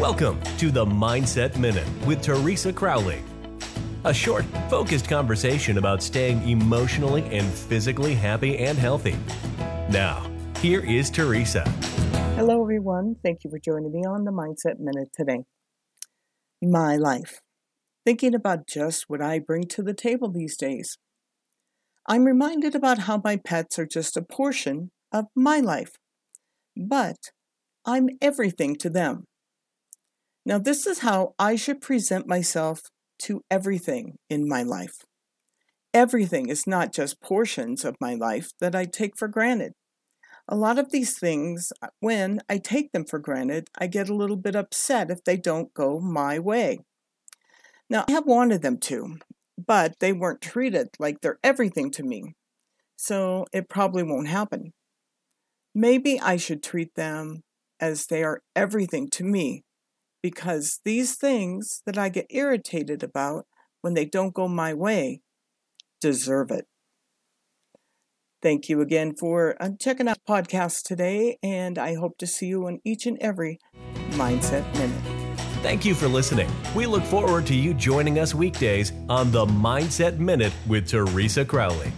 Welcome to the Mindset Minute with Teresa Crowley. A short, focused conversation about staying emotionally and physically happy and healthy. Now, here is Teresa. Hello, everyone. Thank you for joining me on the Mindset Minute today. My life. Thinking about just what I bring to the table these days. I'm reminded about how my pets are just a portion of my life, but I'm everything to them. Now, this is how I should present myself to everything in my life. Everything is not just portions of my life that I take for granted. A lot of these things, uh, when I take them for granted, I get a little bit upset if they don't go my way. Now, I have wanted them to, but they weren't treated like they're everything to me. So it probably won't happen. Maybe I should treat them as they are everything to me because these things that I get irritated about when they don't go my way deserve it. Thank you again for uh, checking out podcast today, and I hope to see you in each and every Mindset Minute. Thank you for listening. We look forward to you joining us weekdays on the Mindset Minute with Teresa Crowley.